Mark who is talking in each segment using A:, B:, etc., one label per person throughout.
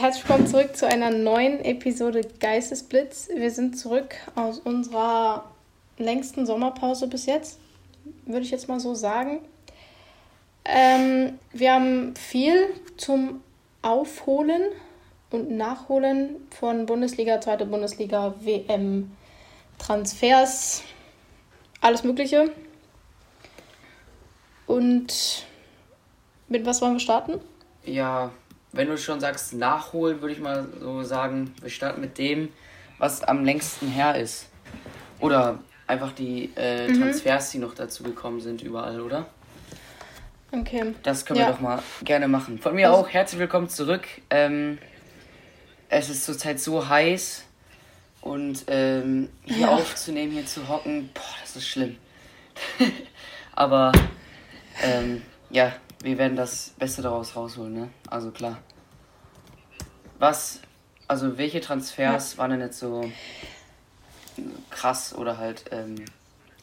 A: herzlich willkommen zurück zu einer neuen Episode Geistesblitz. Wir sind zurück aus unserer längsten Sommerpause bis jetzt, würde ich jetzt mal so sagen. Ähm, wir haben viel zum Aufholen und Nachholen von Bundesliga, zweite Bundesliga, WM, Transfers, alles Mögliche. Und mit was wollen wir starten?
B: Ja, wenn du schon sagst nachholen, würde ich mal so sagen, wir starten mit dem, was am längsten her ist. Oder einfach die äh, mhm. Transfers, die noch dazu gekommen sind, überall, oder?
A: Okay.
B: Das können ja. wir doch mal gerne machen. Von mir also, auch herzlich willkommen zurück. Ähm, es ist zurzeit so heiß und ähm, hier ja. aufzunehmen, hier zu hocken, boah, das ist schlimm. Aber ähm, ja, wir werden das Beste daraus rausholen, ne? Also klar. Was, also welche Transfers ja. waren denn jetzt so krass oder halt ähm,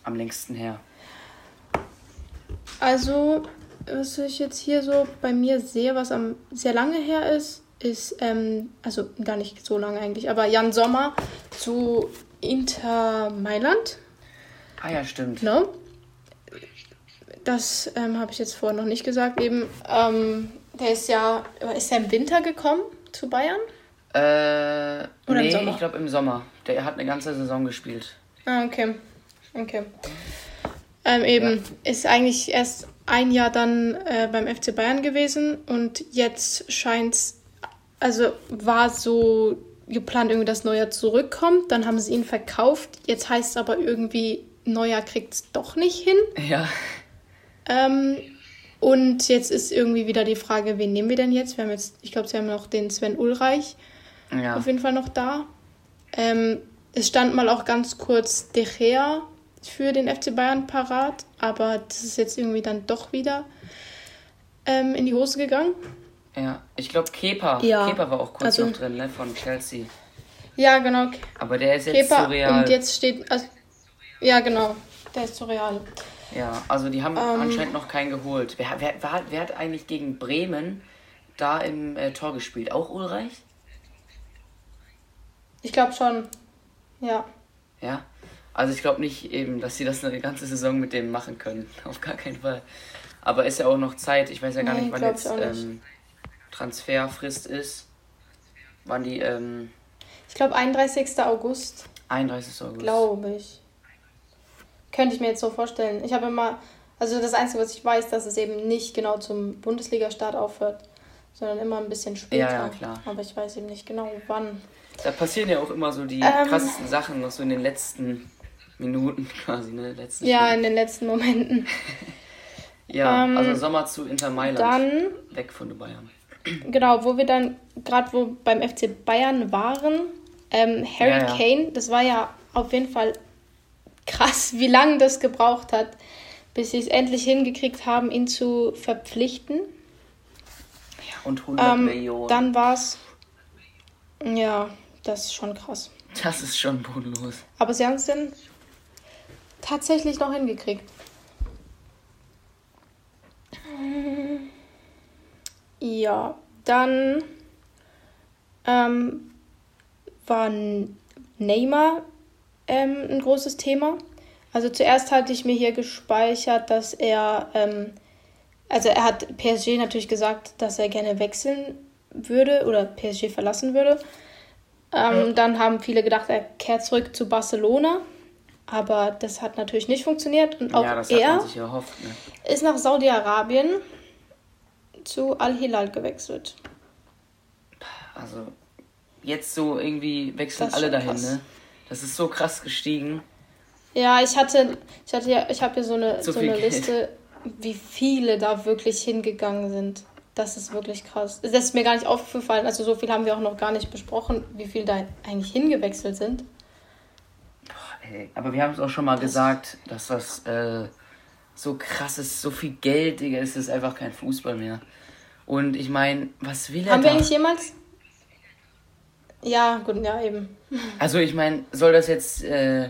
B: am längsten her?
A: Also, was ich jetzt hier so bei mir sehe, was am sehr lange her ist, ist, ähm, also gar nicht so lange eigentlich, aber Jan Sommer zu Inter Mailand.
B: Ah ja, stimmt.
A: Genau. Das ähm, habe ich jetzt vorher noch nicht gesagt. Eben, ähm, der ist ja, ist er im Winter gekommen zu Bayern?
B: Äh, Oder nee, ich glaube im Sommer. Der hat eine ganze Saison gespielt.
A: Ah, okay. Okay. Ähm, eben, ja. ist eigentlich erst ein Jahr dann äh, beim FC Bayern gewesen und jetzt scheint es, also war so geplant, irgendwie, dass Neuer zurückkommt. Dann haben sie ihn verkauft. Jetzt heißt es aber irgendwie, Neuer kriegt es doch nicht hin.
B: Ja.
A: Ähm, und jetzt ist irgendwie wieder die Frage, wen nehmen wir denn jetzt? Wir haben jetzt, ich glaube, sie haben noch den Sven Ulreich ja. auf jeden Fall noch da. Ähm, es stand mal auch ganz kurz De Gea für den FC Bayern parat, aber das ist jetzt irgendwie dann doch wieder ähm, in die Hose gegangen.
B: Ja, ich glaube Kepa. Ja. Kepa war auch kurz also, noch drin, ne, von Chelsea.
A: Ja, genau.
B: Aber der ist jetzt Kepa zu real.
A: Und jetzt steht, also, ja genau, der ist zu real.
B: Ja, also die haben ähm, anscheinend noch keinen geholt. Wer, wer, wer, wer, hat eigentlich gegen Bremen da im äh, Tor gespielt? Auch Ulreich?
A: Ich glaube schon. Ja.
B: Ja? Also ich glaube nicht eben, dass sie das eine ganze Saison mit dem machen können. Auf gar keinen Fall. Aber ist ja auch noch Zeit. Ich weiß ja gar nee, nicht, wann jetzt ähm, Transferfrist ist. Wann die. Ähm,
A: ich glaube 31. August.
B: 31. August.
A: Glaube ich. Könnte ich mir jetzt so vorstellen. Ich habe immer, also das Einzige, was ich weiß, dass es eben nicht genau zum Bundesliga-Start aufhört, sondern immer ein bisschen später.
B: Ja, ja, klar.
A: Aber ich weiß eben nicht genau, wann.
B: Da passieren ja auch immer so die ähm, krassesten Sachen noch so in den letzten Minuten quasi, ne? Letzten
A: ja, Stunden. in den letzten Momenten.
B: ja, ähm, also Sommer zu Inter Mailand.
A: Dann,
B: weg von den Bayern.
A: Genau, wo wir dann gerade wo beim FC Bayern waren, ähm, Harry ja, ja. Kane, das war ja auf jeden Fall krass, wie lange das gebraucht hat, bis sie es endlich hingekriegt haben, ihn zu verpflichten.
B: Ja, und 100 ähm, Millionen.
A: Dann war es. Ja, das ist schon krass.
B: Das ist schon bodenlos.
A: Aber sie haben es dann tatsächlich noch hingekriegt. Ja, dann ähm, war Neymar ähm, ein großes Thema. Also zuerst hatte ich mir hier gespeichert, dass er, ähm, also er hat PSG natürlich gesagt, dass er gerne wechseln würde oder PSG verlassen würde. Ähm, ja. Dann haben viele gedacht, er kehrt zurück zu Barcelona. Aber das hat natürlich nicht funktioniert. Und auch ja, er
B: erhofft, ne?
A: ist nach Saudi-Arabien zu Al-Hilal gewechselt.
B: Also jetzt so irgendwie wechseln alle dahin, krass. ne? Das ist so krass gestiegen.
A: Ja, ich hatte, ich hatte ja, ich habe hier so eine, so, so eine Liste, wie viele da wirklich hingegangen sind. Das ist wirklich krass. Das ist mir gar nicht aufgefallen. Also so viel haben wir auch noch gar nicht besprochen, wie viel da eigentlich hingewechselt sind.
B: Boah, ey. Aber wir haben es auch schon mal das gesagt, dass das äh, so krass ist, so viel Geld, Digga, es ist einfach kein Fußball mehr. Und ich meine, was will er
A: Haben
B: da?
A: wir eigentlich jemals ja, gut, ja, eben.
B: Also ich meine, soll das jetzt äh,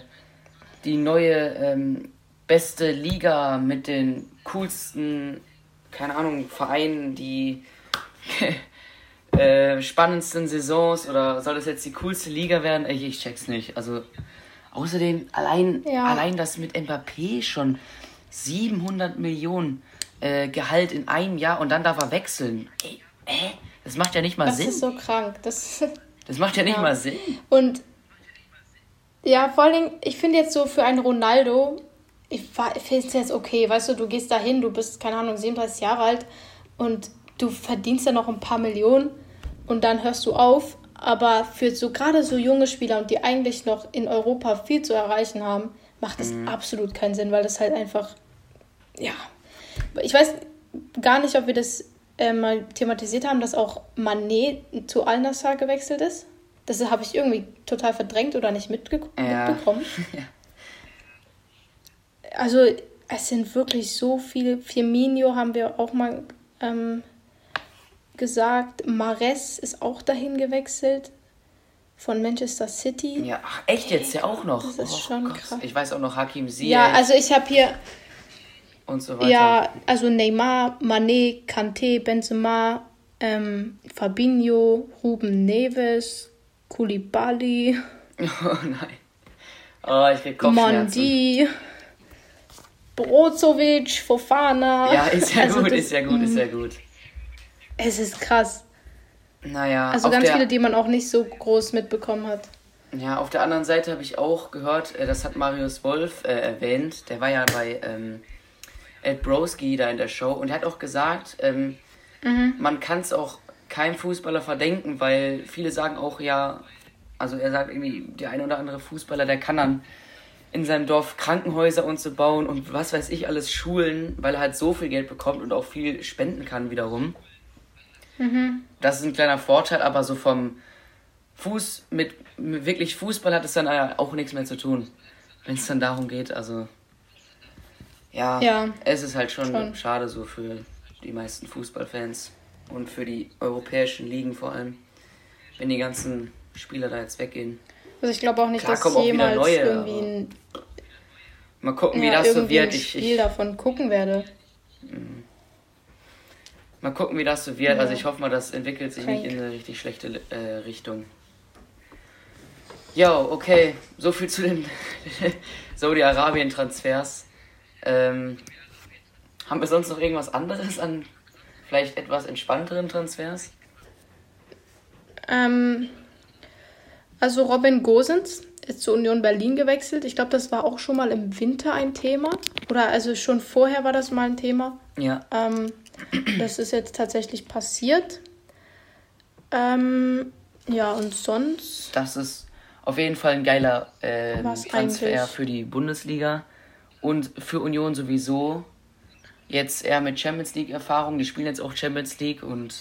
B: die neue ähm, beste Liga mit den coolsten, keine Ahnung, Vereinen, die äh, spannendsten Saisons oder soll das jetzt die coolste Liga werden? Ich, ich check's nicht. Also außerdem allein,
A: Ja.
B: allein das mit Mbappé schon 700 Millionen äh, Gehalt in einem Jahr und dann darf er wechseln. Ey, äh, das macht ja nicht mal
A: Das
B: Sinn.
A: ist so krank. Das
B: das macht ja nicht
A: Ja.
B: mal Sinn.
A: Und ja, vor allen Dingen, ich finde jetzt so für einen Ronaldo, ich finde es jetzt okay, weißt du, du gehst dahin, du bist, keine Ahnung, 37 Jahre alt und du verdienst ja noch ein paar Millionen und dann hörst du auf. Aber für so gerade so junge Spieler und die eigentlich noch in Europa viel zu erreichen haben, macht es absolut keinen Sinn, weil das halt einfach, ja. Ich weiß gar nicht, ob wir das äh, mal thematisiert haben, dass auch Manet zu Al-Nassr gewechselt ist. Das habe ich irgendwie total verdrängt oder nicht mitge
B: Ja.
A: mitbekommen. Also es sind wirklich so viele. Firmino haben wir auch mal ähm, gesagt. Mares ist auch dahin gewechselt von Manchester City.
B: Ja, ach, echt jetzt ja auch noch.
A: Das ist
B: Oh
A: schon
B: Gott.
A: krass.
B: Ich weiß auch noch Hakim Ziyech
A: Ja, also ich habe hier
B: und so weiter.
A: ja, also Neymar, Mané, Kanté, Benzema, ähm, Fabinho, Ruben Neves, Koulibaly,
B: Oh nein. Oh, ich krieg Kopfschmerzen.
A: Mondi, Brozovic, Fofana.
B: Ja, ist ja
A: Also
B: gut,
A: das-
B: ist ja gut, ist ja gut.
A: Es ist krass.
B: Naja,
A: Also ganz
B: der,
A: viele, die man auch nicht so groß mitbekommen hat.
B: ja, auf der anderen Seite habe ich auch gehört, äh, das hat Marius Wolf äh, erwähnt, der war ja bei ähm, Ed Broski da in der Show und er hat auch gesagt, ähm,
A: Mhm.
B: man kann es auch keinem Fußballer verdenken, weil viele sagen auch, ja, also er sagt irgendwie, der eine oder andere Fußballer, der kann dann in seinem Dorf Krankenhäuser und so bauen und was weiß ich alles Schulen, weil er halt so viel Geld bekommt und auch viel spenden kann wiederum. Das ist ein kleiner Vorteil, aber so vom Fuß mit, mit wirklich Fußball hat es dann äh, auch nichts mehr zu tun, wenn es dann darum geht. Also ja,
A: Ja,
B: es ist halt schon,
A: schon.
B: schade so für die meisten Fußballfans und für die europäischen Ligen vor allem, wenn die ganzen Spieler da jetzt weggehen.
A: Also ich glaube auch nicht,
B: Klar,
A: dass
B: auch
A: jemals
B: neue,
A: irgendwie ein,
B: Mal gucken, wie
A: ja,
B: das so wird. Ich,
A: Spiel
B: ich,
A: davon gucken werde.
B: mal gucken, wie das so wird. Also
A: Ja.
B: ich hoffe mal, das entwickelt sich
A: Krank.
B: nicht in eine richtig schlechte äh, Richtung. Ja, okay. So viel zu den Saudi-Arabien-Transfers. Ähm, haben wir sonst noch irgendwas anderes an vielleicht etwas entspannteren Transfers?
A: Ähm, also Robin Gosens ist zur Union Berlin gewechselt. Ich glaube, das war auch schon mal im Winter ein Thema. Oder also schon vorher war das mal ein Thema.
B: Ja.
A: Ähm, das ist jetzt tatsächlich passiert. Ähm, ja, und sonst.
B: Das ist auf jeden Fall ein geiler
A: Was
B: Transfer
A: eigentlich?
B: für die Bundesliga und für Union sowieso. Jetzt eher mit Champions League Erfahrung. Die spielen jetzt auch Champions League und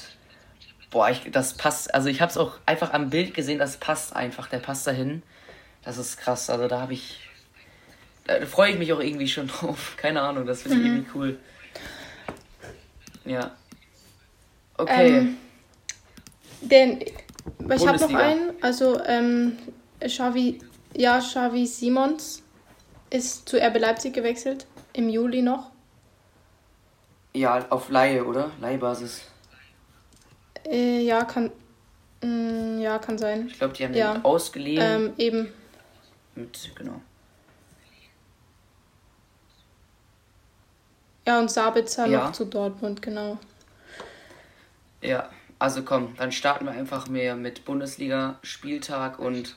B: boah, ich, das passt. Also ich habe es auch einfach am Bild gesehen. Das passt einfach. Der passt dahin. Das ist krass. Also da habe ich, da freue ich mich auch irgendwie schon drauf. Keine Ahnung. Das finde ich
A: Mhm.
B: irgendwie cool. Ja. Okay.
A: Ähm, Den, ich habe noch einen. Also ähm, Xavi, ja, Xavi Simons ist zu RB Leipzig gewechselt. Im Juli noch.
B: ja, auf Laie, oder? Leihbasis.
A: Äh, ja, kann. mm, ja, kann sein.
B: Ich glaube, die haben
A: Ja.
B: den ausgeliehen.
A: Ähm, eben.
B: Mit, genau.
A: Ja, und Sabitzer
B: Ja.
A: noch zu Dortmund, genau.
B: Ja, also komm, dann starten wir einfach mehr mit Bundesliga-Spieltag und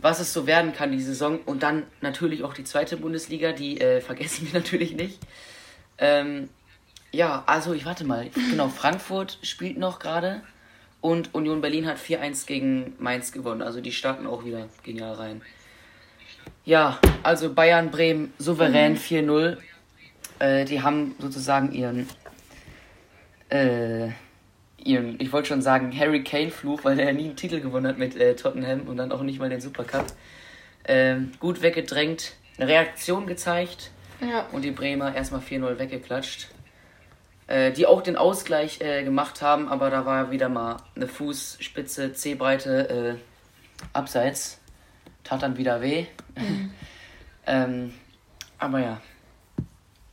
B: was es so werden kann die Saison und dann natürlich auch die zweite Bundesliga, die äh, vergessen wir natürlich nicht. Ähm, ja, also ich warte mal, genau, Frankfurt spielt noch gerade und Union Berlin hat 4-1 gegen Mainz gewonnen, also die starten auch wieder genial rein. Ja, also Bayern Bremen souverän 4-0. Äh, die haben sozusagen ihren äh, ihren, ich wollte schon sagen, Harry Kane-Fluch, weil er nie einen Titel gewonnen hat mit äh, Tottenham und dann auch nicht mal den Supercup. Ähm, gut weggedrängt, eine Reaktion gezeigt
A: Ja.
B: und die Bremer erstmal 4-0 weggeklatscht. Äh, die auch den Ausgleich äh, gemacht haben, aber da war wieder mal eine Fußspitze, C-Breite äh, abseits. Tat dann wieder weh. ähm, aber ja,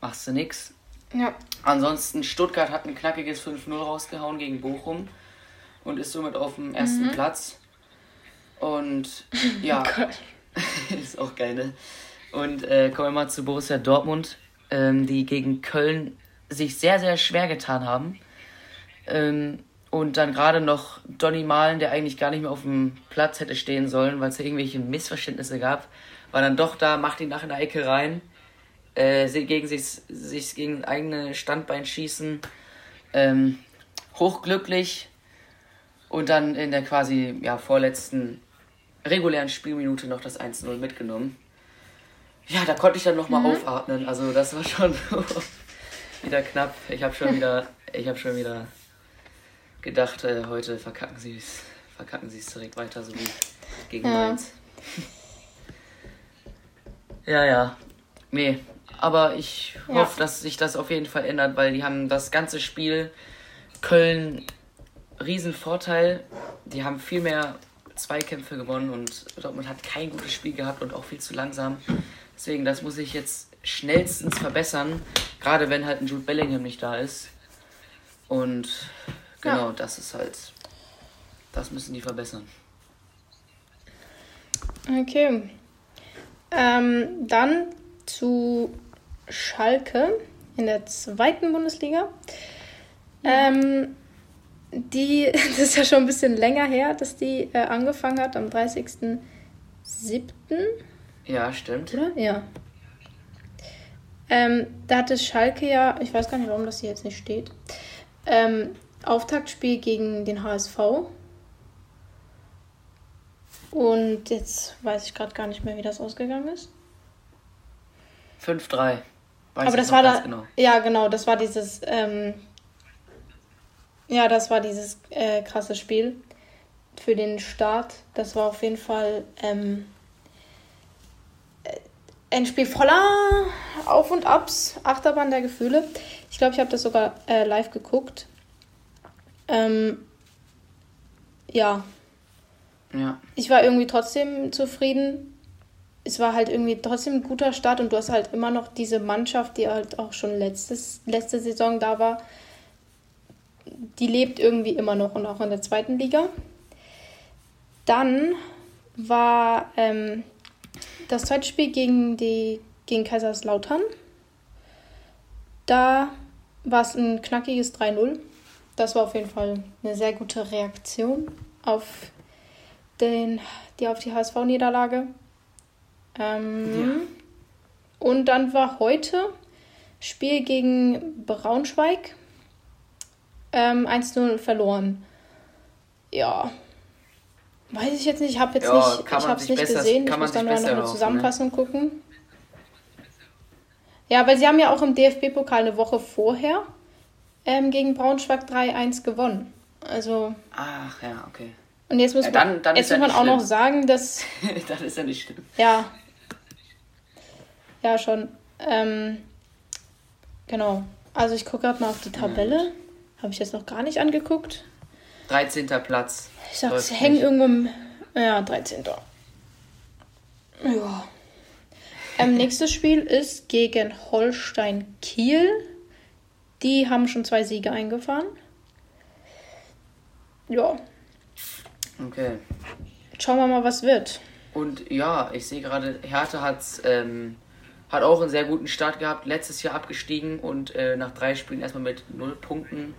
B: machst du nix.
A: Ja.
B: Ansonsten, Stuttgart hat ein knackiges 5-0 rausgehauen gegen Bochum. und ist somit auf dem ersten mhm. Platz. Und ja, ist auch geil, ne? Und äh, kommen wir mal zu Borussia Dortmund, ähm, die gegen Köln sich sehr, sehr schwer getan haben. Ähm, und dann gerade noch Donny Malen, der eigentlich gar nicht mehr auf dem Platz hätte stehen sollen, weil es ja irgendwelche Missverständnisse gab, war dann doch da, macht ihn nach in der Ecke rein, äh, gegen sich, sich gegen eigene Standbein schießen. Ähm, hochglücklich und dann in der quasi ja, vorletzten regulären Spielminute noch das 1-0 mitgenommen. Ja, da konnte ich dann nochmal mhm. aufatmen. Also das war schon wieder knapp. Ich habe schon wieder, ich habe schon wieder gedacht, äh, heute verkacken sie es, verkacken sie es direkt weiter, so wie gegen ja. Mainz. ja, ja. Nee, aber ich ja. hoffe, dass sich das auf jeden Fall ändert, weil die haben das ganze Spiel Köln Riesenvorteil. Die haben viel mehr Zweikämpfe gewonnen und Dortmund hat kein gutes Spiel gehabt und auch viel zu langsam. Deswegen, das muss ich jetzt schnellstens verbessern, gerade wenn halt ein Jude Bellingham nicht da ist. Und genau, ja. das ist halt, das müssen die verbessern.
A: Okay. Ähm, dann zu Schalke in der zweiten Bundesliga. Ähm, die, das ist ja schon ein bisschen länger her, dass die äh, angefangen hat, am 30.07.
B: Ja, stimmt.
A: Oder? Ja. Ähm, da hatte Schalke ja, ich weiß gar nicht, warum das hier jetzt nicht steht, ähm, Auftaktspiel gegen den HSV. Und jetzt weiß ich gerade gar nicht mehr, wie das ausgegangen ist.
B: 5-3.
A: Aber das war da. Genau. Ja, genau, das war dieses. Ähm, ja, das war dieses äh, krasse Spiel für den Start. Das war auf jeden Fall ähm, äh, ein Spiel voller Auf und Abs, Achterbahn der Gefühle. Ich glaube, ich habe das sogar äh, live geguckt. Ähm, ja.
B: Ja.
A: Ich war irgendwie trotzdem zufrieden. Es war halt irgendwie trotzdem ein guter Start und du hast halt immer noch diese Mannschaft, die halt auch schon letztes, letzte Saison da war die lebt irgendwie immer noch und auch in der zweiten Liga. Dann war ähm, das zweite Spiel gegen, die, gegen Kaiserslautern. Da war es ein knackiges 3-0. Das war auf jeden Fall eine sehr gute Reaktion auf, den, die, auf die HSV-Niederlage. Ähm, ja. Und dann war heute Spiel gegen Braunschweig. Ähm, 1-0 verloren. Ja. Weiß ich jetzt nicht. Ich habe jetzt ja, nicht, ich habe es nicht besser, gesehen. Ich muss dann mal noch eine Zusammenfassung ne? gucken. Ja, weil sie haben ja auch im DFB-Pokal eine Woche vorher ähm, gegen Braunschweig 3-1 gewonnen. Also.
B: Ach ja, okay.
A: Und jetzt muss ja, dann, dann jetzt muss man auch noch sagen, dass.
B: das ist ja nicht schlimm.
A: Ja. Ja, schon. Ähm, genau. Also ich gucke gerade mal auf die Tabelle. Habe ich jetzt noch gar nicht angeguckt.
B: 13. Platz.
A: Ich sag, sie hängen irgendwo Ja, 13. Ja. Ähm, nächstes Spiel ist gegen Holstein Kiel. Die haben schon zwei Siege eingefahren. Ja.
B: Okay.
A: Schauen wir mal, was wird.
B: Und ja, ich sehe gerade, Hertha hat ähm, hat auch einen sehr guten Start gehabt, letztes Jahr abgestiegen und äh, nach drei Spielen erstmal mit null Punkten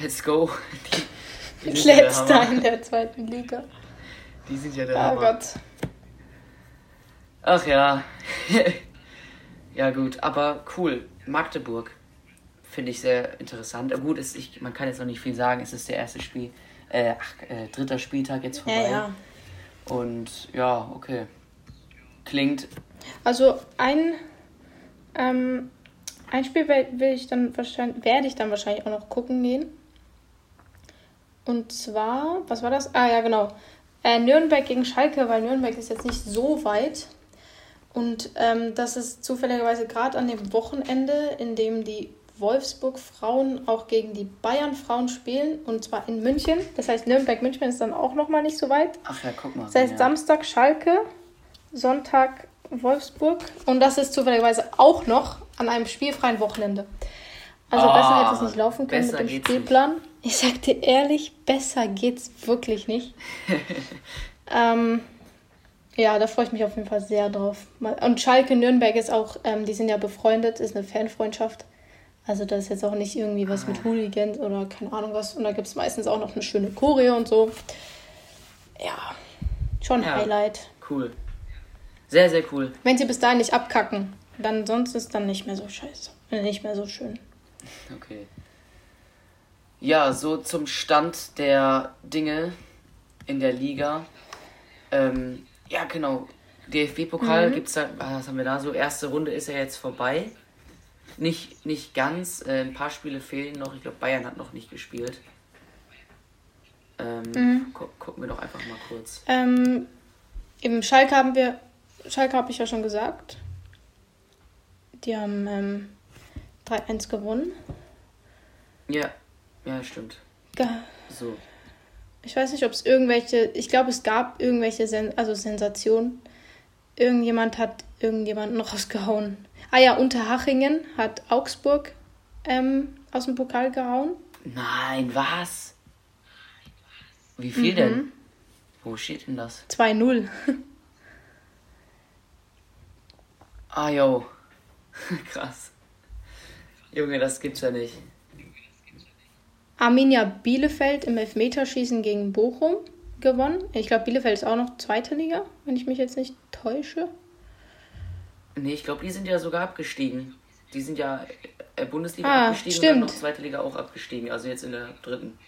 B: Let's go.
A: Die, die Letzter der in der zweiten Liga.
B: Die sind ja der
A: Oh
B: Hammer.
A: Gott.
B: Ach ja. ja gut, aber cool. Magdeburg finde ich sehr interessant. Gut, ist, ich, man kann jetzt noch nicht viel sagen. Es ist der erste Spiel, äh, ach, äh, dritter Spieltag jetzt vorbei. Ja, ja. Und ja, okay. Klingt.
A: Also ein ähm, ein Spiel will ich dann wahrscheinlich, werde ich dann wahrscheinlich auch noch gucken gehen. Und zwar, was war das? Ah ja, genau. Äh, Nürnberg gegen Schalke, weil Nürnberg ist jetzt nicht so weit. Und ähm, das ist zufälligerweise gerade an dem Wochenende, in dem die Wolfsburg-Frauen auch gegen die Bayern-Frauen spielen. Und zwar in München. Das heißt, Nürnberg-München ist dann auch nochmal nicht so weit.
B: Ach ja, guck mal.
A: Das heißt,
B: ja.
A: Samstag Schalke, Sonntag Wolfsburg. Und das ist zufälligerweise auch noch an einem spielfreien Wochenende. Also oh, besser hätte es nicht laufen können mit dem Spielplan. Nicht. Ich sag dir ehrlich, besser geht's wirklich nicht. ähm, ja, da freue ich mich auf jeden Fall sehr drauf. Und Schalke Nürnberg ist auch, ähm, die sind ja befreundet, ist eine Fanfreundschaft. Also da ist jetzt auch nicht irgendwie was mit ah. Hooligans oder keine Ahnung was. Und da gibt es meistens auch noch eine schöne Choreo und so. Ja, schon ja, Highlight.
B: Cool. Sehr, sehr cool.
A: Wenn sie bis dahin nicht abkacken, dann sonst ist dann nicht mehr so scheiße. Äh, nicht mehr so schön.
B: Okay. Ja, so zum Stand der Dinge in der Liga. Ähm, ja, genau. DFB-Pokal mhm. gibt es da, was haben wir da so? Erste Runde ist ja jetzt vorbei. Nicht, nicht ganz. Äh, ein paar Spiele fehlen noch. Ich glaube, Bayern hat noch nicht gespielt. Ähm, mhm. gu gucken wir doch einfach mal kurz.
A: Ähm, Im Schalke haben wir. Schalke habe ich ja schon gesagt. Die haben ähm, 3-1 gewonnen.
B: Ja, ja, stimmt.
A: Ge so. Ich weiß nicht, ob es irgendwelche. Ich glaube, es gab irgendwelche Sen also Sensationen. Irgendjemand hat irgendjemanden rausgehauen. Ah ja, Unterhachingen hat Augsburg ähm, aus dem Pokal gehauen.
B: Nein, was? Wie viel mhm. denn? Wo steht denn das?
A: 2-0.
B: ah, jo. Krass. Junge, das gibt's ja nicht.
A: Arminia Bielefeld im Elfmeterschießen gegen Bochum gewonnen. Ich glaube, Bielefeld ist auch noch zweite Liga, wenn ich mich jetzt nicht täusche.
B: Nee, ich glaube, die sind ja sogar abgestiegen. Die sind ja äh, Bundesliga ah, abgestiegen stimmt. und dann noch zweite Liga auch abgestiegen. Also jetzt in der dritten.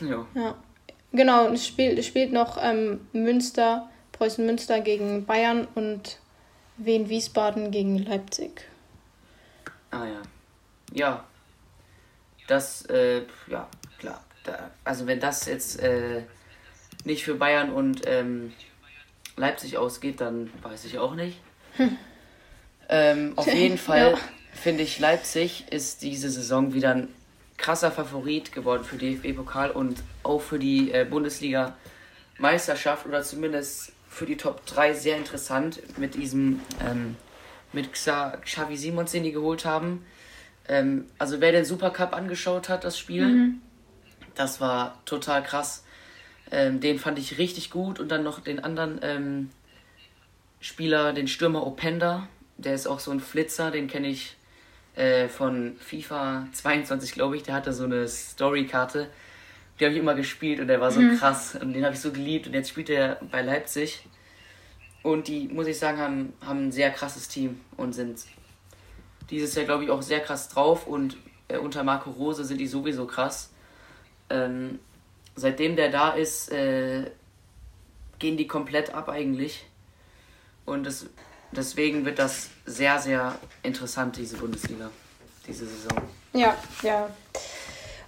A: Ja. ja. Genau, es spielt, spielt noch ähm, Münster, Preußen Münster gegen Bayern und Wien Wiesbaden gegen Leipzig.
B: Ah ja. Ja. Das, äh, ja, klar. Da, also wenn das jetzt äh, nicht für Bayern und ähm, Leipzig ausgeht, dann weiß ich auch nicht. Hm. Ähm, auf jeden Fall ja. finde ich, Leipzig ist diese Saison wieder ein krasser Favorit geworden für DFB-Pokal und auch für die äh, Bundesliga-Meisterschaft oder zumindest für die Top 3 sehr interessant mit diesem, ähm, mit Xa Xavi Simons, den die geholt haben. Ähm, also wer den Supercup angeschaut hat, das Spiel, mhm. das war total krass. Ähm, den fand ich richtig gut. Und dann noch den anderen ähm, Spieler, den Stürmer Openda. Der ist auch so ein Flitzer, den kenne ich äh, von FIFA 22, glaube ich. Der hatte so eine Storykarte. Die habe ich immer gespielt und der war so mhm. krass. Und den habe ich so geliebt. Und jetzt spielt er bei Leipzig. Und die, muss ich sagen, haben, haben ein sehr krasses Team und sind dieses Jahr, glaube ich, auch sehr krass drauf. Und äh, unter Marco Rose sind die sowieso krass. Ähm, seitdem der da ist, äh, gehen die komplett ab eigentlich. Und das, deswegen wird das sehr, sehr interessant, diese Bundesliga, diese Saison.
A: Ja, ja.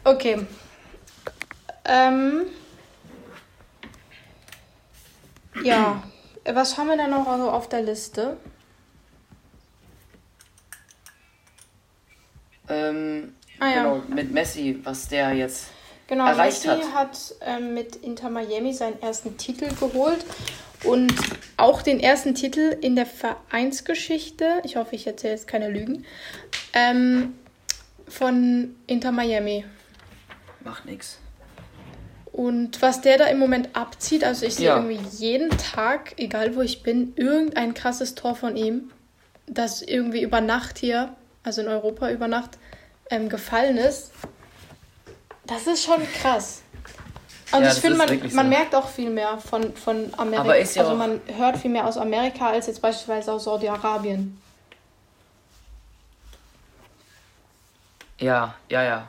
A: Okay. Ähm, ja, was haben wir denn noch also auf der Liste?
B: Ähm, ah, ja. Genau, mit Messi, was der jetzt
A: Genau, erreicht Messi hat, hat ähm, mit Inter Miami seinen ersten Titel geholt und auch den ersten Titel in der Vereinsgeschichte, ich hoffe, ich erzähle jetzt keine Lügen, ähm, von Inter Miami.
B: Macht nichts.
A: Und was der da im Moment abzieht, also ich sehe ja. irgendwie jeden Tag, egal wo ich bin, irgendein krasses Tor von ihm, das irgendwie über Nacht hier, also in Europa über Nacht, ähm, gefallen ist. Das ist schon krass. Und ja, ich finde, man, man so. merkt auch viel mehr von, von Amerika. Aber ist ja also man hört viel mehr aus Amerika als jetzt beispielsweise aus Saudi-Arabien.
B: Ja, ja, ja.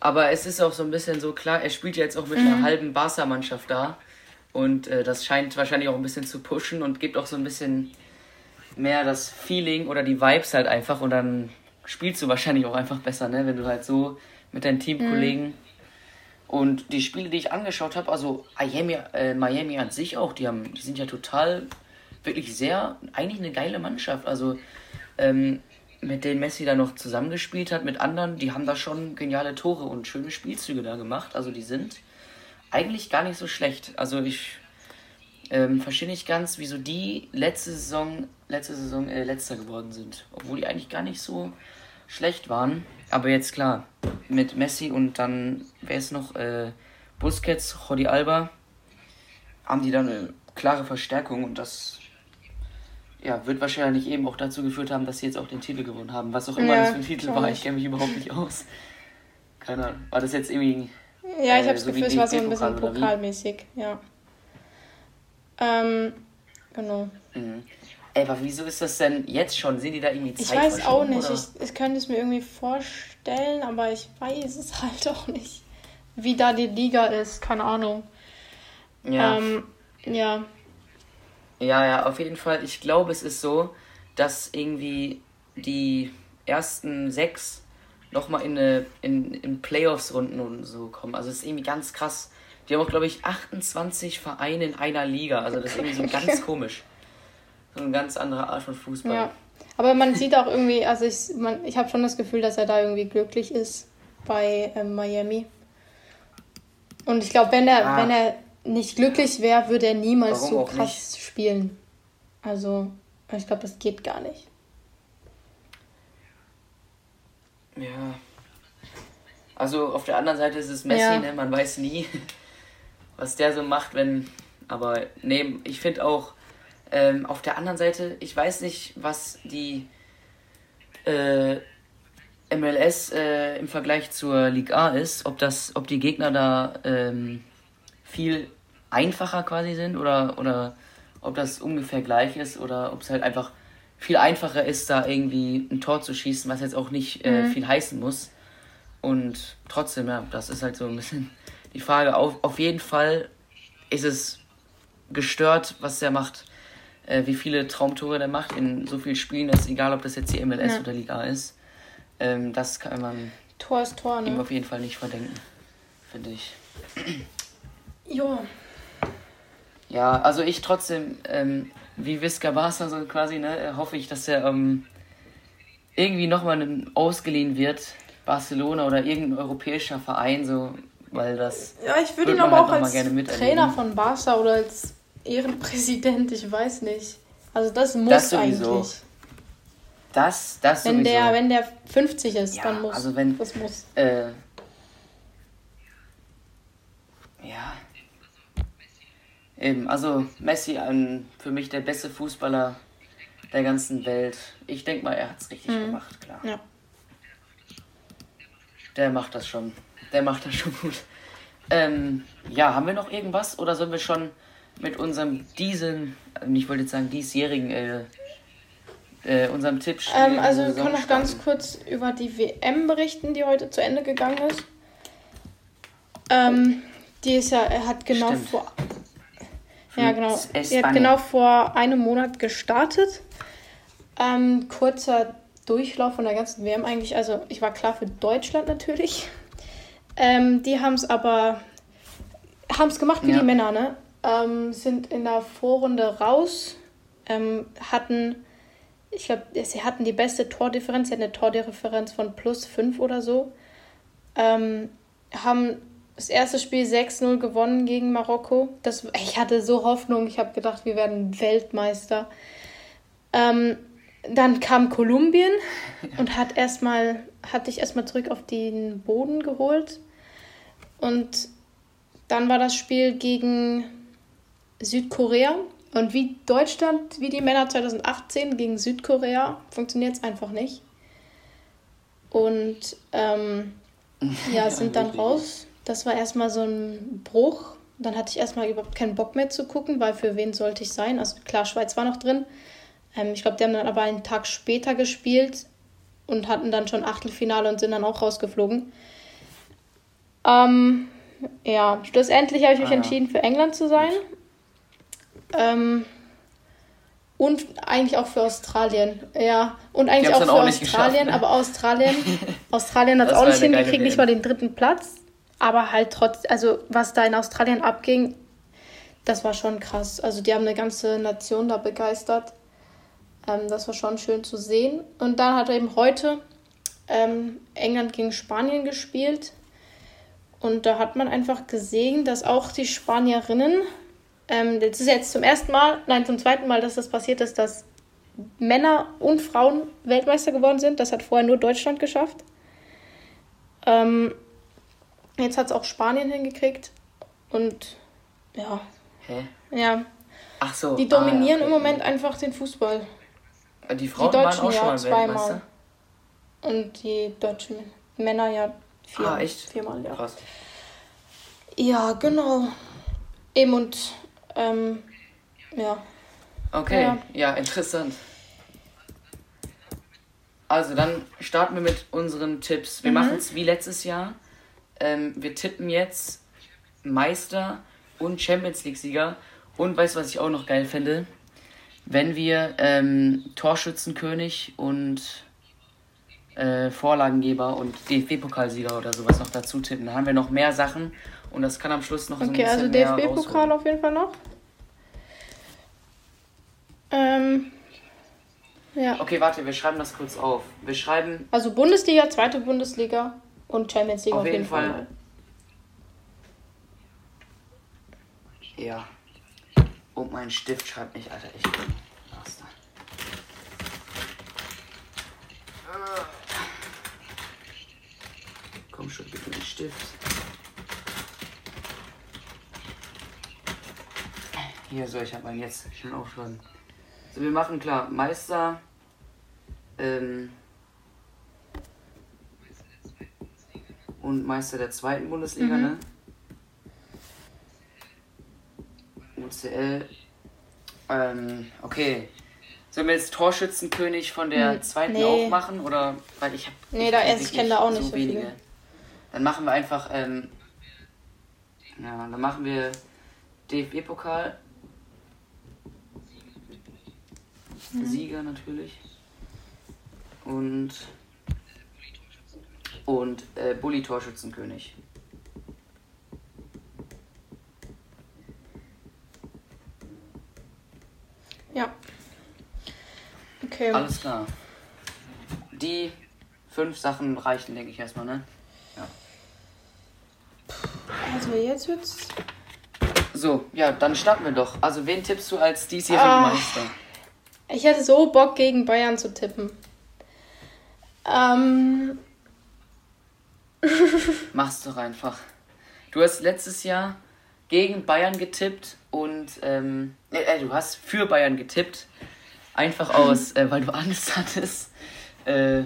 B: Aber es ist auch so ein bisschen so klar, er spielt jetzt auch mit mhm. einer halben Barca-Mannschaft da. Und äh, das scheint wahrscheinlich auch ein bisschen zu pushen und gibt auch so ein bisschen mehr das Feeling oder die Vibes halt einfach. Und dann spielst du wahrscheinlich auch einfach besser, ne? Wenn du halt so mit deinen Teamkollegen. Mhm. Und die Spiele, die ich angeschaut habe, also Miami, äh, Miami an sich auch, die, haben, die sind ja total, wirklich sehr, eigentlich eine geile Mannschaft. Also ähm, mit denen Messi da noch zusammengespielt hat, mit anderen, die haben da schon geniale Tore und schöne Spielzüge da gemacht. Also die sind eigentlich gar nicht so schlecht. Also ich ähm, verstehe nicht ganz, wieso die letzte Saison, letzte Saison äh, letzter geworden sind. Obwohl die eigentlich gar nicht so schlecht waren. Aber jetzt klar, mit Messi und dann, wer ist noch? Äh, Busquets, Jordi Alba, haben die dann eine klare Verstärkung und das ja, wird wahrscheinlich eben auch dazu geführt haben, dass sie jetzt auch den Titel gewonnen haben. Was auch immer ja, das für ein Titel war, ich kenne mich überhaupt nicht aus. Keine Ahnung. War das jetzt irgendwie. Ja, ich habe das so Gefühl, es war so ein
A: bisschen pokalmäßig, ja. Ähm, genau.
B: Mhm. Ey, aber wieso ist das denn jetzt schon? Sind die da irgendwie
A: Zeit Ich weiß auch nicht. Ich, ich könnte es mir irgendwie vorstellen, aber ich weiß es halt auch nicht. Wie da die Liga ist, keine Ahnung. Ja. Ähm,
B: ja. Ja, ja, auf jeden Fall. Ich glaube, es ist so, dass irgendwie die ersten sechs nochmal in, eine, in, in Playoffs-Runden und so kommen. Also es ist irgendwie ganz krass. Die haben auch, glaube ich, 28 Vereine in einer Liga. Also das ist irgendwie so ganz komisch. So eine ganz andere Art von Fußball. Ja.
A: Aber man sieht auch irgendwie, also ich, ich habe schon das Gefühl, dass er da irgendwie glücklich ist bei ähm, Miami. Und ich glaube, wenn er, ah. wenn er nicht glücklich wäre, würde er niemals Warum so krass nicht? spielen. Also, ich glaube, das geht gar nicht.
B: Ja. Also auf der anderen Seite ist es Messi, ja. ne? man weiß nie, was der so macht, wenn. Aber nee, ich finde auch, ähm, auf der anderen Seite, ich weiß nicht, was die äh, MLS äh, im Vergleich zur Liga A ist, ob das, ob die Gegner da ähm, viel einfacher quasi sind oder, oder ob das ungefähr gleich ist oder ob es halt einfach viel einfacher ist, da irgendwie ein Tor zu schießen, was jetzt auch nicht äh, mhm. viel heißen muss. Und trotzdem, ja, das ist halt so ein bisschen die Frage. Auf, auf jeden Fall ist es gestört, was der macht, äh, wie viele Traumtore der macht in so vielen Spielen, dass egal, ob das jetzt die MLS ja. oder Liga ist. Ähm, das kann man Tor ist Tor, ne? ihm auf jeden Fall nicht verdenken, finde ich. Ja. Ja, also ich trotzdem, ähm, wie Visca Barca so quasi, ne, hoffe ich, dass er ähm, irgendwie nochmal ausgeliehen wird. Barcelona oder irgendein europäischer Verein, so, weil das. Ja, ich würde ihn aber
A: halt auch als Trainer von Barca oder als Ehrenpräsident, ich weiß nicht. Also das muss das eigentlich. Das, das wenn sowieso. Der, wenn der 50 ist, ja, dann muss. Also wenn, das muss. Äh,
B: ja, Eben, also Messi, ein, für mich der beste Fußballer der ganzen Welt. Ich denke mal, er hat es richtig mhm. gemacht, klar. Ja. Der macht das schon. Der macht das schon gut. Ähm, ja, haben wir noch irgendwas oder sollen wir schon mit unserem diesen, ich wollte jetzt sagen diesjährigen, äh, äh, unserem Tipp
A: ähm, Also wir können noch ganz kurz über die WM berichten, die heute zu Ende gegangen ist. Ähm, die ist ja, er hat genau Stimmt. vor ja, genau. Er hat genau vor einem Monat gestartet. Ähm, kurzer Durchlauf von der ganzen WM eigentlich. Also ich war klar für Deutschland natürlich. Ähm, die haben es aber haben es gemacht wie ja. die Männer, ne? Ähm, sind in der Vorrunde raus, ähm, hatten, ich glaube, sie hatten die beste Tordifferenz, sie hatten eine Tordifferenz von plus 5 oder so. Ähm, haben das erste Spiel 6-0 gewonnen gegen Marokko. Das, ich hatte so Hoffnung, ich habe gedacht, wir werden Weltmeister. Ähm, dann kam Kolumbien und hat erstmal, hat dich erstmal zurück auf den Boden geholt. Und dann war das Spiel gegen Südkorea. Und wie Deutschland, wie die Männer 2018 gegen Südkorea, funktioniert es einfach nicht. Und ähm, ja, sind dann raus das war erstmal so ein Bruch. Dann hatte ich erstmal überhaupt keinen Bock mehr zu gucken, weil für wen sollte ich sein? Also klar, Schweiz war noch drin. Ähm, ich glaube, die haben dann aber einen Tag später gespielt und hatten dann schon Achtelfinale und sind dann auch rausgeflogen. Ähm, ja, schlussendlich habe ich mich ah, ja. entschieden, für England zu sein. Ähm, und eigentlich auch für Australien. Ja, und eigentlich auch für auch Australien, aber Australien, Australien hat es auch nicht hingekriegt, nicht mal den dritten Platz. Aber halt trotz, also was da in Australien abging, das war schon krass. Also die haben eine ganze Nation da begeistert. Ähm, das war schon schön zu sehen. Und dann hat eben heute ähm, England gegen Spanien gespielt. Und da hat man einfach gesehen, dass auch die Spanierinnen, ähm, das ist jetzt zum ersten Mal, nein, zum zweiten Mal, dass das passiert ist, dass Männer und Frauen Weltmeister geworden sind. Das hat vorher nur Deutschland geschafft. Ähm, jetzt hat es auch Spanien hingekriegt. Und ja.
B: Hä?
A: Ja.
B: Ach so.
A: Die dominieren
B: ah, ja,
A: im Moment einfach den Fußball.
B: Die
A: Die
B: Frauen waren
A: Deutschen
B: auch schon
A: ja
B: mal
A: zweimal.
B: Weltmeister.
A: Und die deutschen Männer ja vier,
B: Ah, echt?
A: viermal, ja.
B: Krass.
A: Ja, genau. Eben und ähm, ja.
B: Okay,
A: Ja.
B: ja. interessant. Also dann starten wir mit unseren Tipps. Wir
A: Mhm.
B: machen es wie letztes Jahr. Ähm, wir tippen jetzt Meister und Champions League-Sieger. Und weißt du, was ich auch noch geil finde? Wenn wir ähm, Torschützenkönig und äh, Vorlagengeber und DFB-Pokalsieger oder sowas noch dazu tippen, dann haben wir noch mehr Sachen und das kann am Schluss noch so ein
A: Okay,
B: bisschen
A: also
B: mehr
A: DFB-Pokal auf jeden Fall noch. Ähm, ja.
B: Okay, warte, wir schreiben das kurz auf. Wir schreiben
A: Also Bundesliga, zweite Bundesliga und Champions League
B: Auf
A: auf,
B: jeden
A: jeden Fall.
B: Fall. Ja. Und mein Stift schreibt nicht, Alter. Ich bin. Master. Komm schon, bitte den Stift. Hier, so, ich hab meinen jetzt schon aufschreiben. So, wir machen klar. Meister. Ähm. Und Meister der zweiten Bundesliga,
A: Mhm.
B: ne? UCL. Ähm, okay. Sollen wir jetzt Torschützenkönig von der
A: Hm,
B: zweiten
A: nee.
B: auch machen? Oder weil ich habe.
A: Nee, da erst- ich kenn da auch nicht so viele.
B: Dann machen wir einfach, ähm, ja, dann machen wir DFB-Pokal.
A: Mhm.
B: Sieger natürlich. Und und äh, Bulli Torschützenkönig.
A: Ja. Okay.
B: Alles klar. Die fünf Sachen reichen, denke ich erstmal, ne?
A: Also jetzt wird's.
B: So, ja, dann starten wir doch. Also, wen tippst du als diesjährigen
A: Ah.
B: Meister?
A: Ich hätte so Bock gegen Bayern zu tippen. Ähm,
B: Mach's doch einfach. Du hast letztes Jahr gegen Bayern getippt und ähm, äh, äh, du hast für Bayern getippt. Einfach aus, äh, weil du Angst hattest. Äh,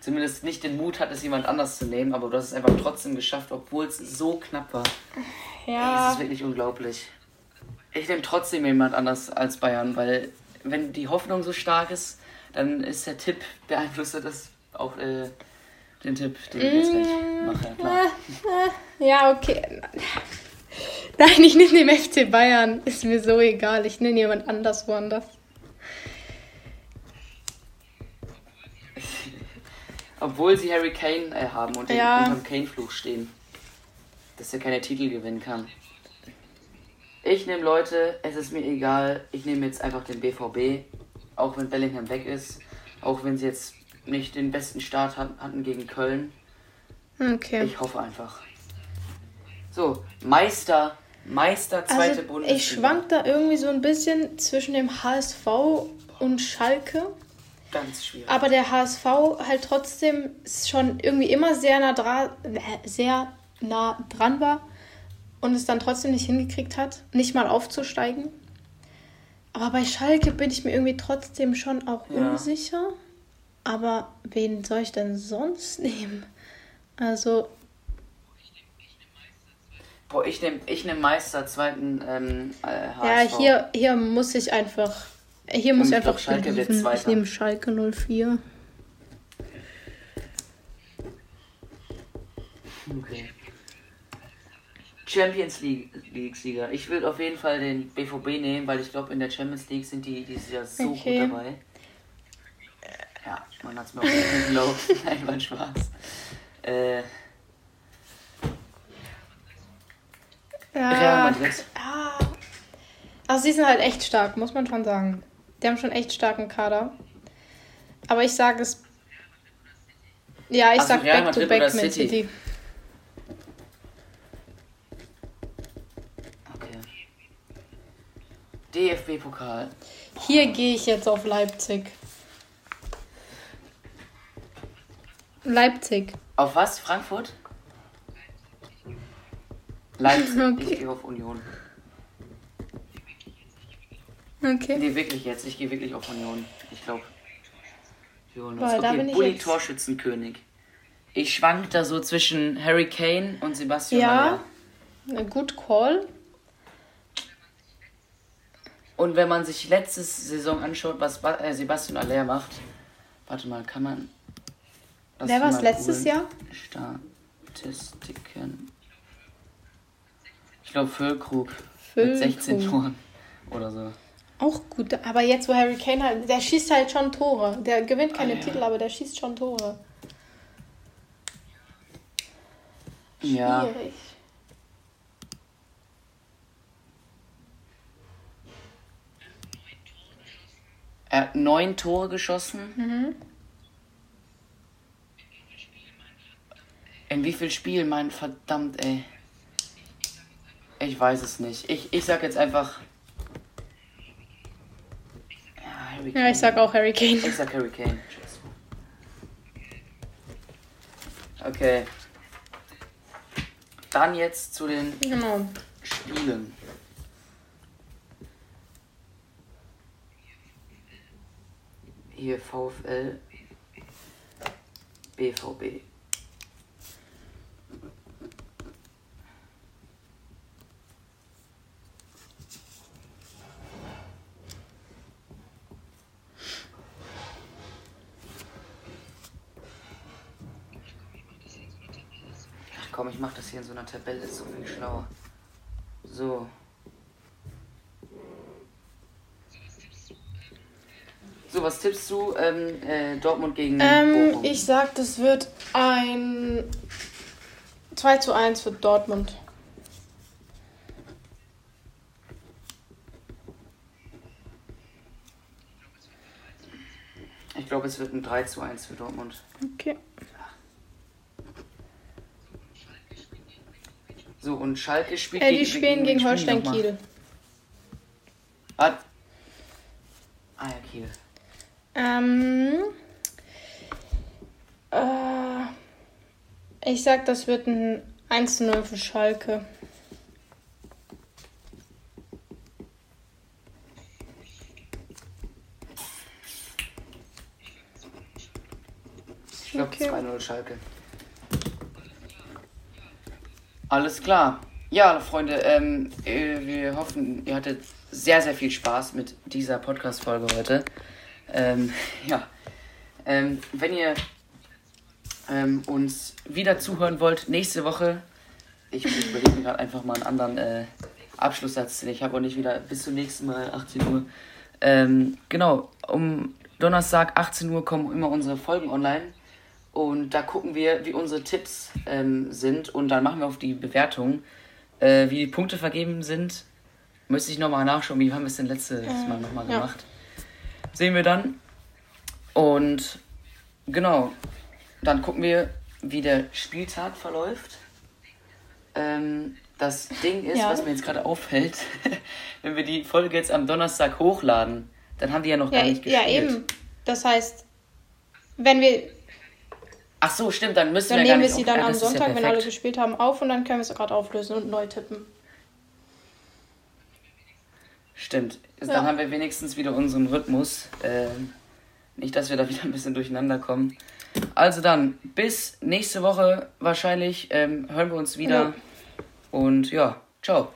B: zumindest nicht den Mut hattest, jemand anders zu nehmen, aber du hast es einfach trotzdem geschafft, obwohl es so knapp war. Ey,
A: ja.
B: ist wirklich unglaublich. Ich nehme trotzdem jemand anders als Bayern, weil wenn die Hoffnung so stark ist, dann ist der Tipp beeinflusst das auch äh, den Tipp, den ich jetzt gleich mache. Ja, klar.
A: Ja, okay. Nein, ich nehme den FC Bayern. Ist mir so egal. Ich nehme jemand anders woanders.
B: Obwohl sie Harry Kane äh, haben und den
A: Ja.
B: unterm Kane-Fluch stehen. Dass er keine Titel gewinnen kann. Ich nehme Leute, es ist mir egal, ich nehme jetzt einfach den BVB. Auch wenn Bellingham weg ist. Auch wenn sie jetzt nicht den besten Start hat, hatten gegen Köln.
A: Okay.
B: Ich hoffe einfach. So, Meister, Meister, zweite
A: also,
B: Bundesliga.
A: ich schwank da irgendwie so ein bisschen zwischen dem HSV und Schalke.
B: Ganz schwierig.
A: Aber der HSV halt trotzdem schon irgendwie immer sehr nah, dra sehr nah dran war und es dann trotzdem nicht hingekriegt hat, nicht mal aufzusteigen. Aber bei Schalke bin ich mir irgendwie trotzdem schon auch
B: Ja.
A: unsicher. Aber wen soll ich denn sonst nehmen? Also,
B: Boah, ich nehme ich nehm Meister, zweiten ähm, äh, HSV.
A: ja, hier, hier muss ich einfach. Hier muss
B: Und
A: ich
B: ich glaub,
A: einfach
B: Schalke wird.
A: Ich nehme Schalke 04.
B: Okay. Champions League League Sieger. Ich will auf jeden Fall den BVB nehmen, weil ich glaube in der Champions League sind die dieses Jahr so
A: Okay.
B: gut dabei. Ja, man hat's mir auch nicht geglaubt. Nein, war Spaß. Äh, Real
A: Ja,
B: Madrid.
A: Ah. Also sie sind halt echt stark, muss man schon sagen. Die haben schon echt starken Kader. Aber ich sage es. Ja, ich
B: Also
A: sag
B: Real
A: back to
B: Madrid
A: back
B: oder
A: Man
B: City?
A: City.
B: Okay. DFB-Pokal.
A: Hier gehe ich jetzt auf Leipzig. Leipzig.
B: Auf was? Frankfurt? Leipzig. Okay. Ich gehe auf Union. Okay. Nee, wirklich jetzt. Ich gehe wirklich auf Union. Ich glaube. Jonas. Boah, okay, Bulli jetzt... Torschützenkönig. Ich schwank da so zwischen Harry Kane und Sebastian
A: Ja, ein gut Call.
B: Und wenn man sich letzte Saison anschaut, was äh, Sebastian Aller macht, warte mal, kann man.
A: Wer war es letztes Jahr?
B: Statistiken. Ich glaube Füllkrug. Füllkrug. Mit 16 Toren oder so.
A: Auch gut, aber jetzt, wo Harry Kane halt, der schießt halt schon Tore. Der gewinnt keine ah, ja. Titel, aber der schießt schon Tore. Schwierig. Ja.
B: Er hat neun Tore geschossen. Mhm. In wie viel Spielen, mein verdammt, ey. Ich weiß es nicht. Ich, ich sag jetzt einfach
A: Harry Kane. Ja, ich sag auch Harry Kane.
B: Ich sag Harry Kane. Okay. Dann jetzt zu den genau. Spielen. Hier VfL BVB. komm, ich mach das hier in so einer Tabelle, ist so viel schlauer. So. So, was tippst du? Ähm, äh, Dortmund gegen
A: ähm, Bochum? Ich sag, das wird ein 2 zu 1 für Dortmund.
B: Ich glaube, es wird ein 3 zu 1 für Dortmund.
A: Okay.
B: So, und Schalke spielt
A: äh, die gegen, spielen gegen, Holstein Kiel.
B: Was? Ah ja, Kiel.
A: Ähm. Äh, ich sag, das wird ein 1-0 für Schalke.
B: Ich glaube okay. 2-0 Schalke. Alles klar. Ja, Freunde, ähm, äh, wir hoffen, ihr hattet sehr, sehr viel Spaß mit dieser Podcast-Folge heute. Ähm, ja. Ähm, wenn ihr ähm, uns wieder zuhören wollt, nächste Woche, ich, überlege mir gerade einfach mal einen anderen äh, Abschlusssatz, ich habe auch nicht wieder bis zum nächsten Mal, 18 Uhr. Ähm, genau, um Donnerstag, 18 Uhr kommen immer unsere Folgen online. Und da gucken wir, wie unsere Tipps ähm, sind und dann machen wir auf die Bewertung, äh, wie die Punkte vergeben sind. Müsste ich nochmal nachschauen, wie haben wir es denn letztes äh, Mal nochmal ja. gemacht. Sehen wir dann. Und genau, dann gucken wir, wie der Spieltag verläuft. Ähm, das Ding ist, ja. was mir jetzt gerade auffällt, wenn wir die Folge jetzt am Donnerstag hochladen, dann haben die ja noch ja, gar nicht gespielt.
A: Ja, eben. Das heißt, wenn wir
B: Ach so, stimmt, dann müssen
A: dann wir nehmen wir sie dann am Sonntag, ja wenn alle gespielt haben, auf und dann können wir sie gerade auflösen und neu tippen.
B: Stimmt. Ja. Dann haben wir wenigstens wieder unseren Rhythmus. Äh, nicht, dass wir da wieder ein bisschen durcheinander kommen. Also dann, bis nächste Woche wahrscheinlich ähm, hören wir uns wieder. Ja. Und ja, ciao.